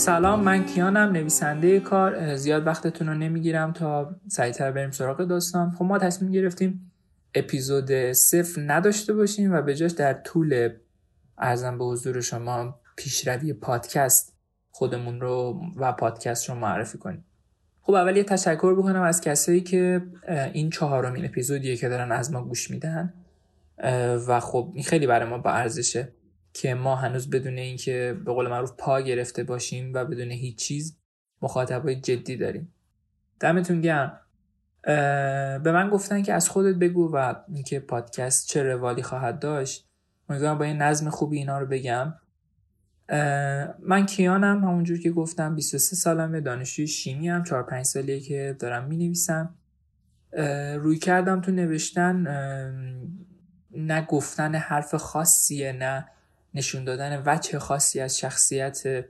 سلام من کیانم نویسنده کار. زیاد وقتتون رو نمی‌گیرم تا سریعتر بریم سراغ داستان. خب ما تصمیم گرفتیم اپیزود صفر نداشته باشیم و به جاش در طول ارزم به حضور شما پیشروی پادکست خودمون رو و پادکست رو معرفی کنیم. خب اول یه تشکر بکنم از کسایی که این چهارمین اپیزودیه که دارن از ما گوش میدن. و خب این خیلی برای ما با ارزشه. که ما هنوز بدون اینکه به قول معروف پا گرفته باشیم و بدون هیچ چیز مخاطبای جدی داریم. دمتون گرم. به من گفتن که از خودت بگو و اینکه پادکست چه روالی خواهد داشت. امیدوارم با این نظم خوبی اینا رو بگم. من کیانم همونجور که گفتم 23 سالمه دانشجوی شیمی هم 4 5 سالیه که دارم می نویسم روی کردم تو نوشتن نه گفتن حرف خاصیه نه نشون دادن وجه خاصی از شخصیت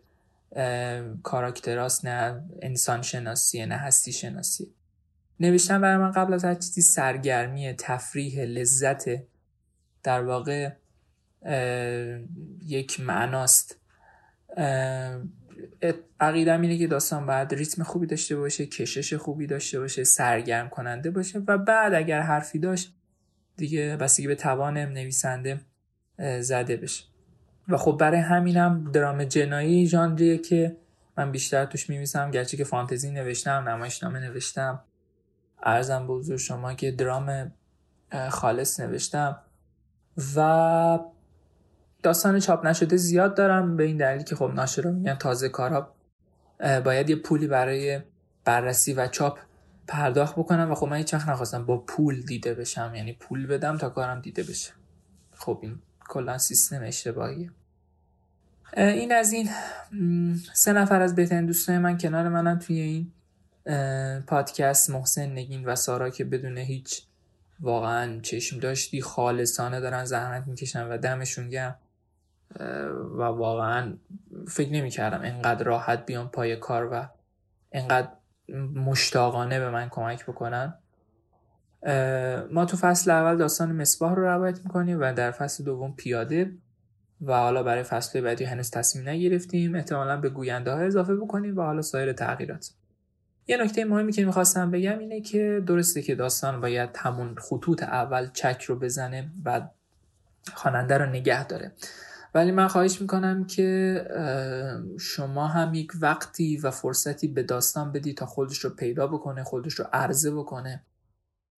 کاراکتراست نه انسان شناسیه نه هستی شناسیه نوشتن برای من قبل از هر چیزی سرگرمی تفریح لذت در واقع یک معناست. عقیدم اینه که داستان باید ریتم خوبی داشته باشه کشش خوبی داشته باشه سرگرم کننده باشه و بعد اگر حرفی داشت دیگه بستگی به توان نویسنده زده بشه. و خب برای همینم درام جنایی ژانریه که من بیشتر توش میمیسم. گرچه که فانتزی نوشتم نمایشنامه نوشتم. ارزم به حضور شما که درام خالص نوشتم. و داستان چاپ نشده زیاد دارم به این دلیل که خب ناشرا میگن تازه کارا. باید یه پولی برای بررسی و چاپ پرداخت بکنم و خب من هیچ وقت نخواستم با پول دیده بشم. یعنی پول بدم تا کارم دیده بشه. خب این کلا سیستم اشتباهیه. این از این سه نفر از بهترین دوستای من کنار منم توی این پادکست محسن نگین و سارا که بدون هیچ واقعا چشم داشتی خالصانه دارن زحمت می‌کشن و دمشون گرم. و واقعا فکر نمی‌کردم انقدر راحت بیام پای کار و انقدر مشتاقانه به من کمک بکنن. ما تو فصل اول داستان مصباح رو روایت می‌کنیم و در فصل دوم پیاده و حالا برای فصل بعدی هنوز تصمیم نگرفتیم. احتمالا به گوینده ها اضافه بکنیم و حالا سایر تغییرات. یه نکته مهمی که می‌خواستم بگم اینه که درسته که داستان باید همون خطوط اول چک رو بزنه و خواننده رو نگه داره. ولی من خواهش می‌کنم که شما هم یک وقتی و فرصتی به داستان بدی تا خودش رو پیدا بکنه خودش رو عرضه بکنه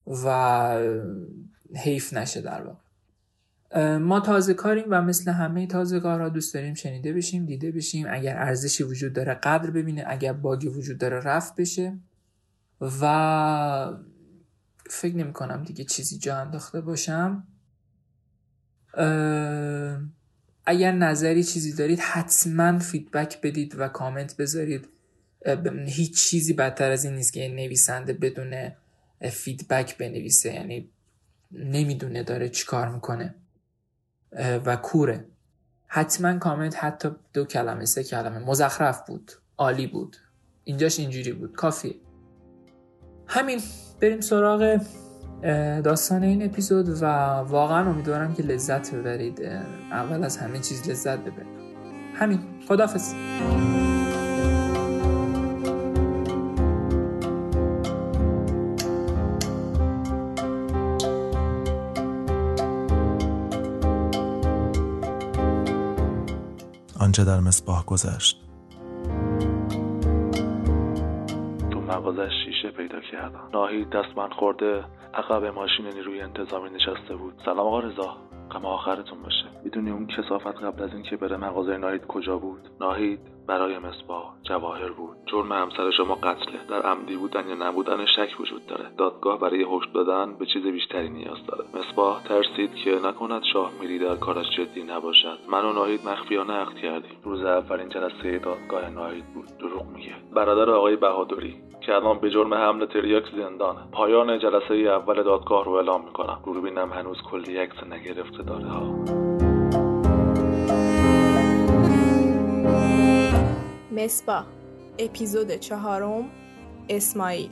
و حیف نشه در واقع. ما تازه کاریم و مثل همه تازه کارها دوست داریم شنیده بشیم دیده بشیم. اگر ارزشی وجود داره قدر ببینه اگر باگی وجود داره رفت بشه. و فکر نمی کنم دیگه چیزی جا انداخته باشم. اگر نظری چیزی دارید حتما feedback بدید و کامنت بذارید. هیچ چیزی بدتر از این نیست که نویسنده بدون feedback بنویسه. یعنی نمی‌دونه داره چیکار می‌کنه. و کوره. حتما کامنت حتی دو کلمه سه کلمه. مزخرف بود. عالی بود. اینجاش اینجوری بود. کافیه. همین. بریم سراغ داستان این اپیزود و واقعا امیدوارم که لذت ببرید. اول از همه چیز لذت ببرید. همین. خدافز آنچه در مصباح گذشت. تو مغازش شیشه پیدا کردم. ناهید دستمند خورده عقب ماشین نیروی انتظامی نشسته بود. سلام آقا رضا. غم آخرتون باشه. می‌دونی اون کسافت قبل از اینکه بره مغازه ناهید کجا بود؟ ناهید برای مصباح جواهر بود. جرم همسر شما قتله. در عمدی بودن یا نبودن شک وجود داره. دادگاه برای هشت دادن به چیز بیشتری نیاز داره. مصباح ترسید که نکند شاه میری در کارش جدی نباشد. من و ناهید مخفیانه عقد کردیم. روز اولین جلسه دادگاه ناهید بود. دروغ میگه. برادر آقای بهادری که الان به جرم حمل تریاک زندانه. پایان جلسه اول دادگاه رو اعلام می‌کنم. دوربینم هنوز کلی عکس نگرفته داره ها. مصباح اپیزود چهارم اسماعیل.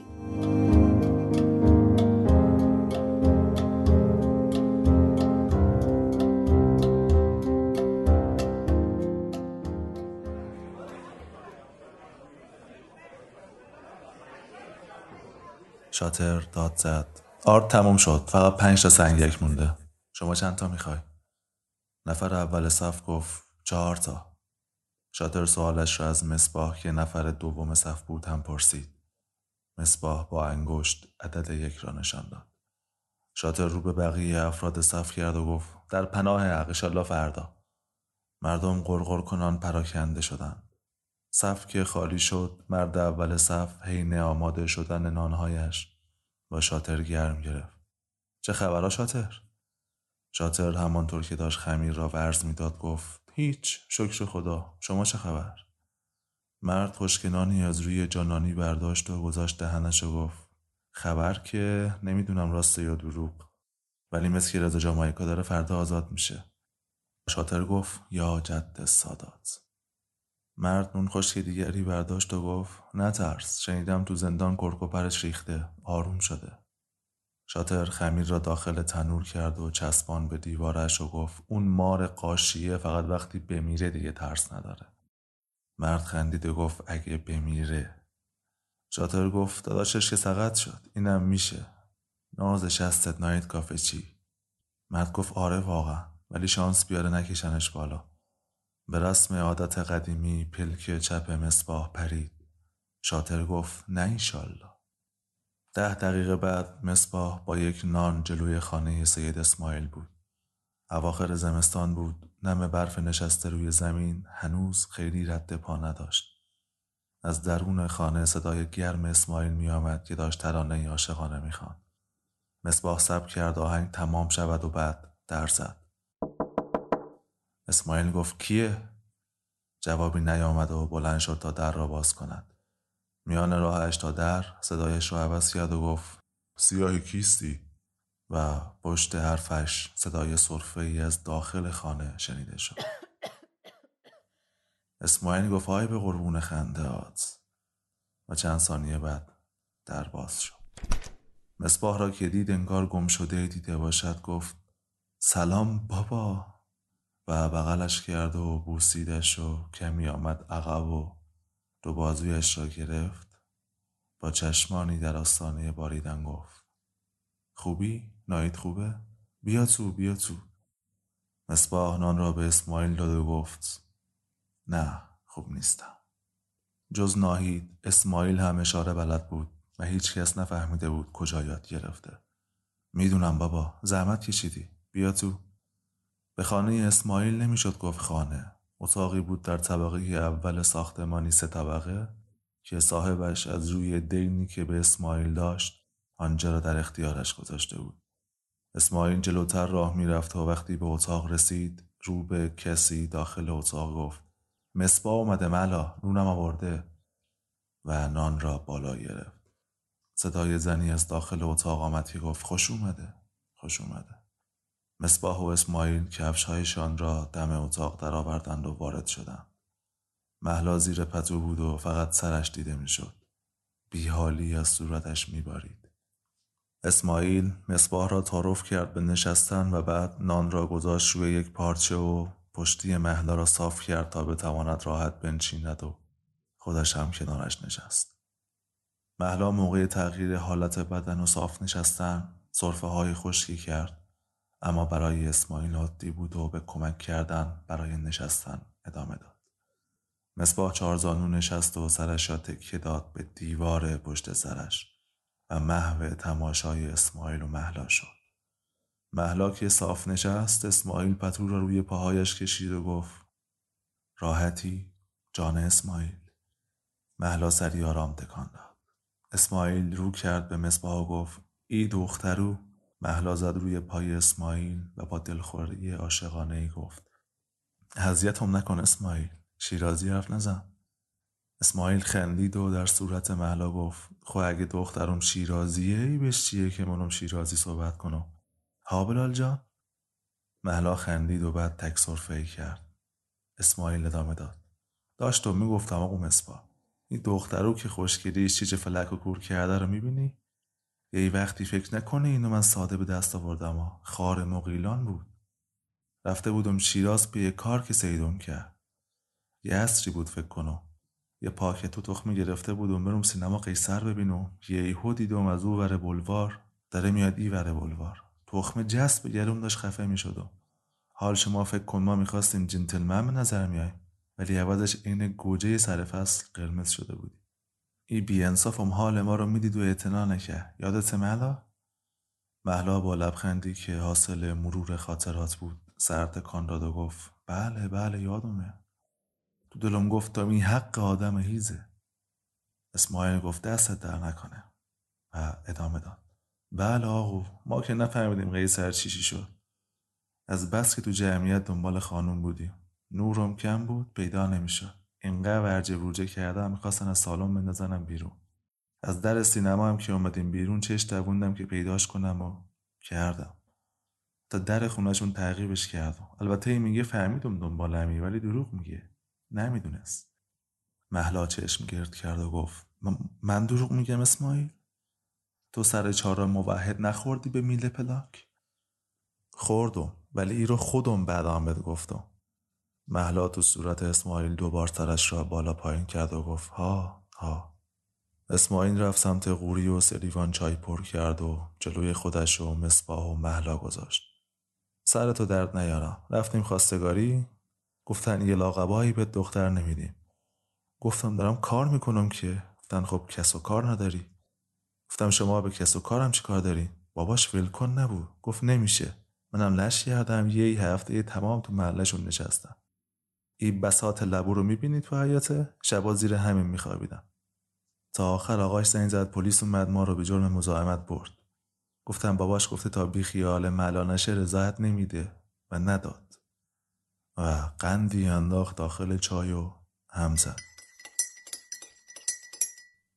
شاتر داد زد. آرد تموم شد. فقط پنج تا سنگ یک مونده. شما چند تا می‌خوای؟ نفر اول صف گفت چهار تا. شاتر سوالش را از مصباح که نفر دوم صف بود هم پرسید. مصباح با انگشت عدد یک را نشان داد. شاتر رو به بقیه افراد صف کرد و گفت در پناه حق فردا. مردم قرقر کنان پراکنده شدند. صف که خالی شد مرد اول صف حین آماده شدن نانهایش با شاتر گرم گرفت. چه خبرها شاتر؟ شاتر همانطور که داشت خمیر را ورز می‌داد گفت هیچ شکر خدا. شما چه خبر؟ مرد خشکنانی از روی جانانی برداشت و گذاشت دهنش و گفت. خبر که نمی‌دونم راسته یا دروغ ولی مثل رضا جامایکا داره فردا آزاد میشه. شاتر گفت یا جد سادات. مرد نون خشک دیگری برداشت و گفت نترس شنیدم تو زندان کرکوپرش ریخته آروم شده. شاتر خمیر را داخل تنور کرد و چسبان به دیوارش و گفت اون مار قاشیه فقط وقتی بمیره دیگه ترس نداره. مرد خندید و گفت اگه بمیره. شاتر گفت داداشش که سقط شد اینم میشه. ناز شستت نایت کافه چی مرد گفت آره واقعا ولی شانس بیاره نکشنش بالا. به رسم عادت قدیمی پلک چپ مصباح پرید. شاتر گفت نه ایشالله ده دقیقه بعد مصباح با یک نان جلوی خانه سید اسماعیل بود اواخر زمستان بود نم برف نشسته روی زمین هنوز خیلی رد پا نداشت از درون خانه صدای گرم اسماعیل می آمد که داشت ترانه عاشقانه می خوان. مصباح سب کرد آهنگ تمام شود و بعد در زد اسماعیل گفت کیه؟ جوابی نیامد و بلند شد تا در را باز کند. میان راهش تا در صدایش را عوض کرد و گفت سیاهی کیستی؟ و پشت حرفش صدای صرفه ای از داخل خانه شنیده شد. اسماعیل گفت های به قربون خنده آت و چند ثانیه بعد در باز شد. مصباح را که دید انگار گم شده دیده باشد گفت سلام بابا و بغلش کرد و بوسیدش و کمی آمد عقب و دو بازویش را گرفت با چشمانی در آستانه باریدن گفت خوبی؟ نایت خوبه؟ بیا تو بیا تو. مصباح نان را به اسماعیل داد و گفت نه خوب نیستم. جز ناهید اسماعیل هم اشاره بلد بود و هیچ کس نفهمیده بود کجا یاد گرفته. می‌دونم بابا زحمت کشیدی. بیا تو. به خانه اسماعیل نمی‌شد گفت خانه. اتاقی بود در طبقه اول ساختمانی سه طبقه که صاحبش از روی دینی که به اسماعیل داشت آنجا را در اختیارش گذاشته بود. اسماعیل جلوتر راه می‌رفت و وقتی به اتاق رسید رو به کسی داخل اتاق گفت مصبا اومده ملا نونم آورده. و نان را بالا گرفت. صدای زنی از داخل اتاق آمد گفت خوش اومده خوش اومده. مصباح و اسماعیل کفشهایشان را دم اتاق درآوردند و وارد شدند. محلا زیر پتو بود و فقط سرش دیده می‌شد. بیحالی از صورتش میبارید. اسماعیل مصباح را تعارف کرد به نشستن و بعد نان را گذاشت روی یک پارچه و پشتی محلا را صاف کرد تا بتواند راحت بنشیند و خودش هم کنارش نشست. محلا موقع تغییر حالت بدن و صاف نشستن صرفه های خشکی کرد. اما برای اسماعیل عادی بود و به کمک کردن برای نشستن ادامه داد. مصباح چارزانو نشست و سرش را تکیه داد به دیوار پشت سرش و محو تماشای اسماعیل و محلا شد. محلا که صاف نشست اسماعیل پتو را روی پاهایش کشید و گفت راحتی جان اسماعیل محلا سری آرام تکان داد اسماعیل رو کرد به مصباح و گفت ای دخترو محلا زد روی پای اسماعیل و با دلخوری عاشقانه ای گفت هم نکن اسماعیل شیرازی حرف نزن. اسماعیل خندید و در صورت محلا گفت خو اگه دخترم شیرازیه ای بهش چیه که منم شیرازی صحبت کنم؟ ها بلال جان؟ محلا خندید و بعد تک ای کرد. اسماعیل ادامه داد. داشت و می‌گفتم آقا مصبا این دخترو که خوشگلیش چیچه فلک و کور کرده رو می‌بینی؟ یه وقتی فکر نکنه اینو من ساده به دست آوردم و خار مقیلان بود. رفته بودم شیراز به یه کار که سیدم کرد. یه اصری بود فکر کنم. یه پاکت تو تخمی گرفته بودم برم سینما قیصر ببینم. یهو دیدم از او ور بلوار. داره میاد ای ور بلوار. تخم جسب گرون داشت خفه می‌شدم. حال شما فکر کن ما می‌خواستیم جنتلمن به نظر میای ولی عوضش عین گوجه سر فصل قرمز شده بودی ای بی انصافم حال ما رو می‌دید و اعتنا نکرد یادت مهلا مهلا با لبخندی که حاصل مرور خاطرات بود سرت کان داد و گفت بله بله یادمه. تو دلم گفتم این حق آدم هیزه. اسماعیل گفت دستت در نکنه. و ادامه داد بله آقو ما که نفهمیدیم قیصر چیشی شد. از بس که تو جمعیت دنبال خانوم بودیم. نورم کم بود پیدا نمی‌شد. اینقدر ورجه ورجه کردم می‌خواستن از سالن بندازنم بیرون. از در سینما هم که اومدیم بیرون چش دووندم که پیداش کنم و کردم. تا در خونهشون تعقیبش کردم. البته این میگه فهمیدم دنبالمی ولی دروغ میگه. نمی‌دونست. محلا چشم گرد کرد و گفت من دروغ میگم اسماعیل؟ تو سر چهار موحد نخوردی به میله پلاک؟ خوردم ولی ای رو خودم بعد آمد گفتم. محلا تو صورت اسماعیل دوبار سرش را بالا پایین کرد و گفت ها ها. اسماعیل رفت سمت غوری و سریوان چای پر کرد و جلوی خودش و مصباح و محلا گذاشت. سرتو درد نیارم رفتیم خواستگاری؟ گفتن یه لاقبایی به دختر نمیدیم. گفتم دارم کار می‌کنم که؟ گفتن خب کس و کار نداری. گفتم شما به کس و کارم چی کار داری؟ باباش ولکن نبود. گفت نمیشه. منم لش کردم یه هفته تمام تو محلشون نشستم. این بسات لبو رو می‌بینی تو حیاته؟ شبا زیر همین میخوابیدم. تا آخر آقاش زنگ زد پلیس اومد ما رو به جرم مزاحمت برد. گفتم باباش گفته تا بی خیال ملا نشه رضایت نمیده و نداد. و قندی انداخت داخل چای و هم زد.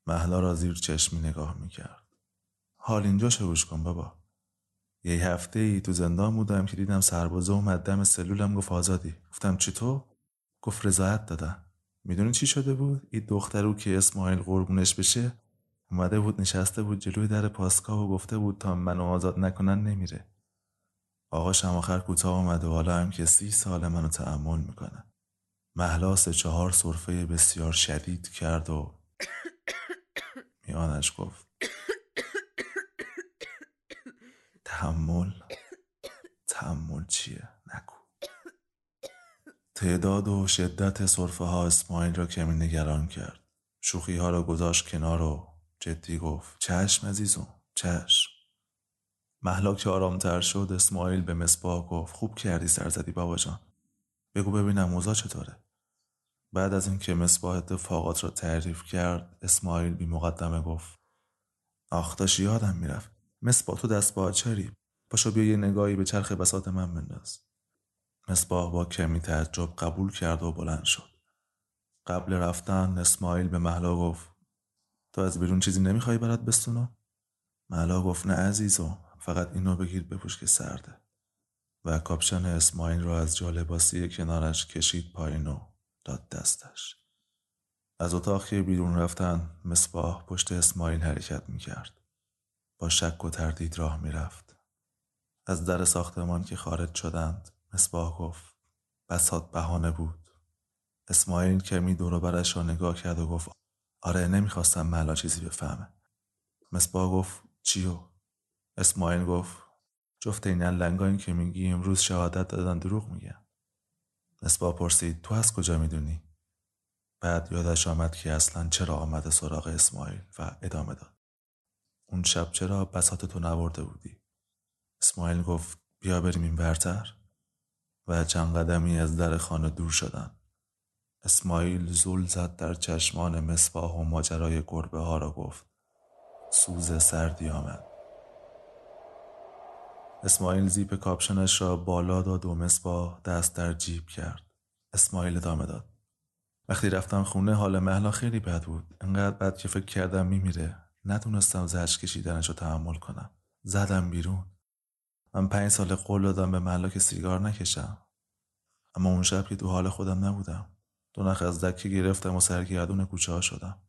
محلا را زیر چشمی نگاه می‌کرد. حال اینجا شوش کن بابا؟ یه هفته ای تو زندان بودم که دیدم سربازه اومد دم سلولم گفت آزادی. گفتم چطور گفت رضایت دادن می‌دونی چی شده بود؟ این دخترو که اسماعیل قربونش بشه اومده بود نشسته بود جلوی در پاسکا و گفته بود تا منو آزاد نکنن نمیره. آقاش هم آخر کوتاه اومده و حالا هم که سی سال منو تحمل می‌کنه. محلاس چهار صرفه بسیار شدید کرد و میانش گفت تحمل تحمل چیه؟ تعداد و شدت صرفه ها اسماعیل را کمی نگران کرد. شوخی ها را گذاشت کنار و جدی گفت چشم عزیزم چشم. محلا که آرامتر شد اسماعیل به مصباح گفت خوب کردی سر زدی بابا جان. بگو ببینم موزا چطوره. بعد از اینکه مصباح اتفاقات را تعریف کرد اسماعیل بی مقدمه گفت آخ داشت یادم می‌رفت. مصباح تو دست باچری پاشو بیا یه نگاهی به چرخ بسات من بنداز. مصباح با کمی تعجب قبول کرد و بلند شد. قبل رفتن اسماعیل به محلا گفت تو از بیرون چیزی نمی‌خوای برات بستونم؟ محلا گفت نه عزیزو فقط اینو بگیر بپوش که سرده. و کاپشن اسماعیل را از جالباسی کنارش کشید پایین و داد دستش. از اتاق که بیرون رفتن مصباح پشت اسماعیل حرکت می‌کرد. با شک و تردید راه می‌رفت. از در ساختمان که خارج شدند مصباح گفت بسات بهانه بود. اسماعیل کمی دور برش را نگاه کرد و گفت آره نمی‌خواستم ملا چیزی بفهمه مصباح گفت چیو؟ اسماعیل گفت جفت این لنگایی که میگی امروز شهادت دادن دروغ میگن. مصباح پرسید تو از کجا می‌دونی؟ بعد یادش آمد که اصلا چرا آمده سراغ اسماعیل و ادامه داد. اون شب چرا بسات تو نورده بودی؟ اسماعیل گفت بیا بریم این برتر و چند قدمی از در خانه دور شدن اسماعیل زول زد در چشمان مصباح و ماجرای گربه ها را گفت. سوز سردی آمد. اسماعیل زیپ کاپشنش را بالا داد و مصباح دست در جیب کرد. اسماعیل ادامه داد. وقتی رفتم خونه حال محلا خیلی بد بود. انقدر بد که فکر کردم میمیره. ندونستم زهش کشیدنش رو تحمل کنم. زدم بیرون. من پنج سال قول دادم به محلا که سیگار نکشم. اما اون شب که تو حال خودم نبودم دو نخ از دکه گرفتم و سرگردون کوچه ها شدم.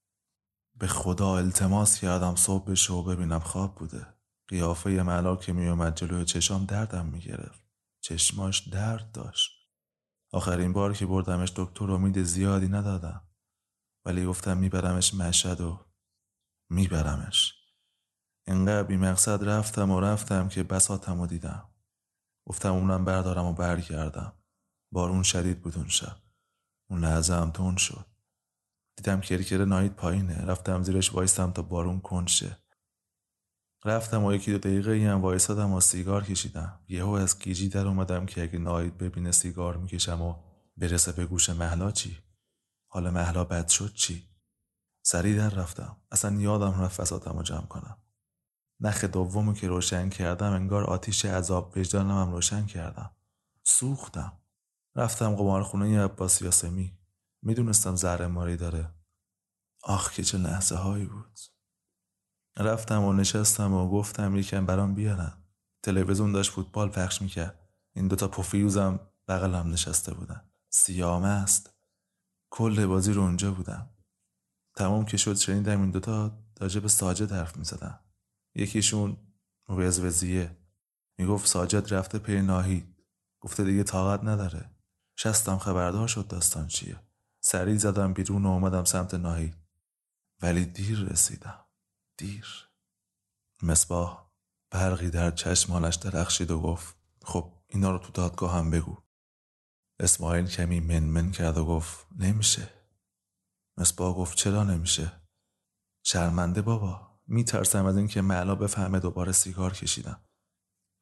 به خدا التماس کردم صبح بشه و ببینم خواب بوده. قیافه معلا که میومد جلوی چشام دردم می‌گرفت. چشماش درد داشت. آخرین بار که بردمش دکتر امید زیادی ندادم. ولی گفتم میبرمش مشهد و میبرمش. انقدر بی مقصد رفتم و رفتم که بساتم و دیدم. گفتم اونم بردارم و برگردم. بارون شدید بود اون شب. اون لحظه هم تون شد. دیدم کرکر نایید پایینه. رفتم زیرش وایستم تا بارون کنشه. رفتم و یکی دو دقیقه هم وایستادم و سیگار کشیدم. یهو از گیجی در اومدم که اگه نایید ببینه سیگار می‌کشم و برسه به گوش محلا چی؟ حال محلا بد شد چی؟ سریع در رفتم. اصلا یادم رفت فساتم رو جمع کنم. نخ دومو که روشن کردم انگار آتیش عذاب وجدانم هم روشن کردم. سوختم. رفتم قمارخونه عباس یاسمی. می‌دونستم زهر ماری داره. آخ که چه لحظه هایی بود. رفتم و نشستم و گفتم یکم برام بیارن. تلویزیون داشت فوتبال پخش می‌کرد. این دوتا پوفیوزم بغلم نشسته بودن. سیامه است. کل بازی رو اونجا بودم. تمام که شد شنیدم این دوتا راجع به ساجد حرف می‌زدن. یکیشون وزوزیه می‌گفت ساجد رفته پی ناهید. گفته دیگه طاقت نداره. شستم خبردار شد داستان چیه. سریع زدم بیرون و اومدم سمت ناهید. ولی دیر رسیدم. دیر. مصباح برقی در چشمانش درخشید و گفت خب اینا رو تو دادگاه هم بگو. اسماعیل کمی منمن کرد و گفت نمیشه. مصباح گفت چرا نمیشه؟ شرمنده بابا. میترسم از اینکه معلا بفهمه دوباره سیگار کشیدم.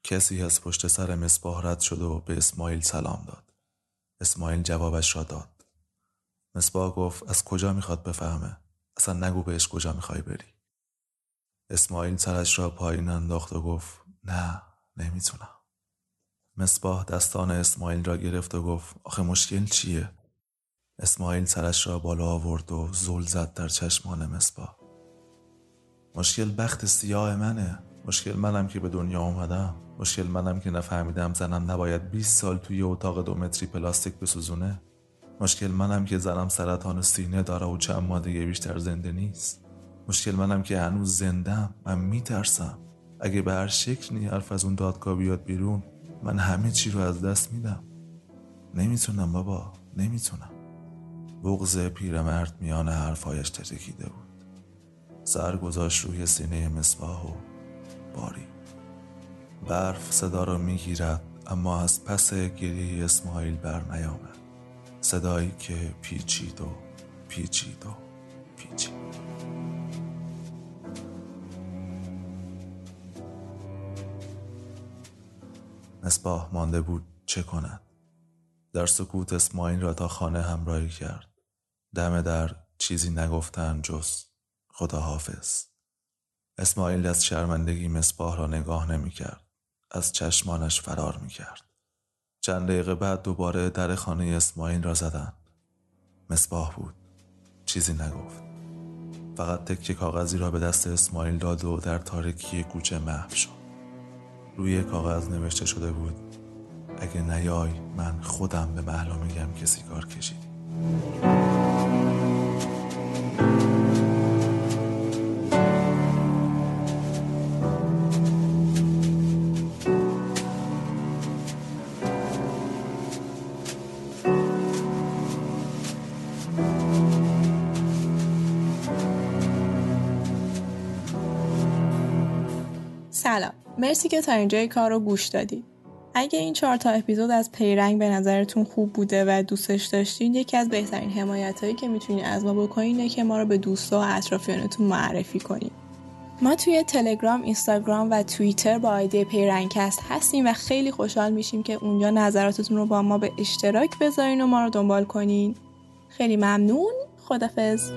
کسی از پشت سر مصباح رد شد و به اسماعیل سلام داد. اسماعیل جوابش را داد. مصباح گفت از کجا می‌خواد بفهمه؟ اصلا نگو بهش کجا می‌خوای بری. اسماعیل سرش را پایین انداخت و گفت نه نمی‌تونم. مصباح دستان اسماعیل را گرفت و گفت آخه مشکل چیه؟ اسماعیل سرش را بالا آورد و زل زد در چشمان مصباح. مشکل بخت سیاه منه. مشکل منم که به دنیا اومدم. مشکل منم که نفهمیدم زنم نباید 20 سال توی اتاق دو متری پلاستیک بسوزونه. مشکل منم که زنم سرطان سینه داره و چند ماه دیگه بیشتر زنده نیست. مشکل منم که هنوز زندم. من میترسم. اگه به هر شکلی حرف از اون دادگاه بیاد بیرون من همه چی رو از دست میدم. نمی‌تونم بابا. نمی‌تونم. بغز پیرمرد میان حرفهایش ترکیده بود. سر گذاشت روی سینه مصباح و باری. برف صدا را می‌گیرد اما از پس گریه اسماعیل بر نیامد صدایی که پیچید و پیچید و پیچید. مصباح مانده بود چه کند. در سکوت اسماعیل را تا خانه همراهی کرد. دم در چیزی نگفتن جز خداحافظ اسماعیل از شرمندگی مصباح را نگاه نمی کرد. از چشمانش فرار می کرد. چند دقیقه بعد دوباره در خانه اسماعیل را زدند. مصباح بود. چیزی نگفت. فقط تکه کاغذی را به دست اسماعیل داد و در تاریکی کوچه محو شد. روی کاغذ نوشته شده بود اگه نیای من خودم به محلا میگم کسی کار کشیدی سلام مرسی که تا اینجای کار رو گوش دادید اگه این چهار تا اپیزود از پیرنگ به نظرتون خوب بوده و دوستش داشتین یکی از بهترین حمایت هایی که می‌تونید از ما بکنین اینه که ما رو به دوستا و اطرافیانتون معرفی کنید ما توی تلگرام، اینستاگرام و توییتر با آیدی پیرنگکست هستیم و خیلی خوشحال میشیم که اونجا نظراتتون رو با ما به اشتراک بذارین و ما رو دنبال کنین. خیلی ممنون. خدافز.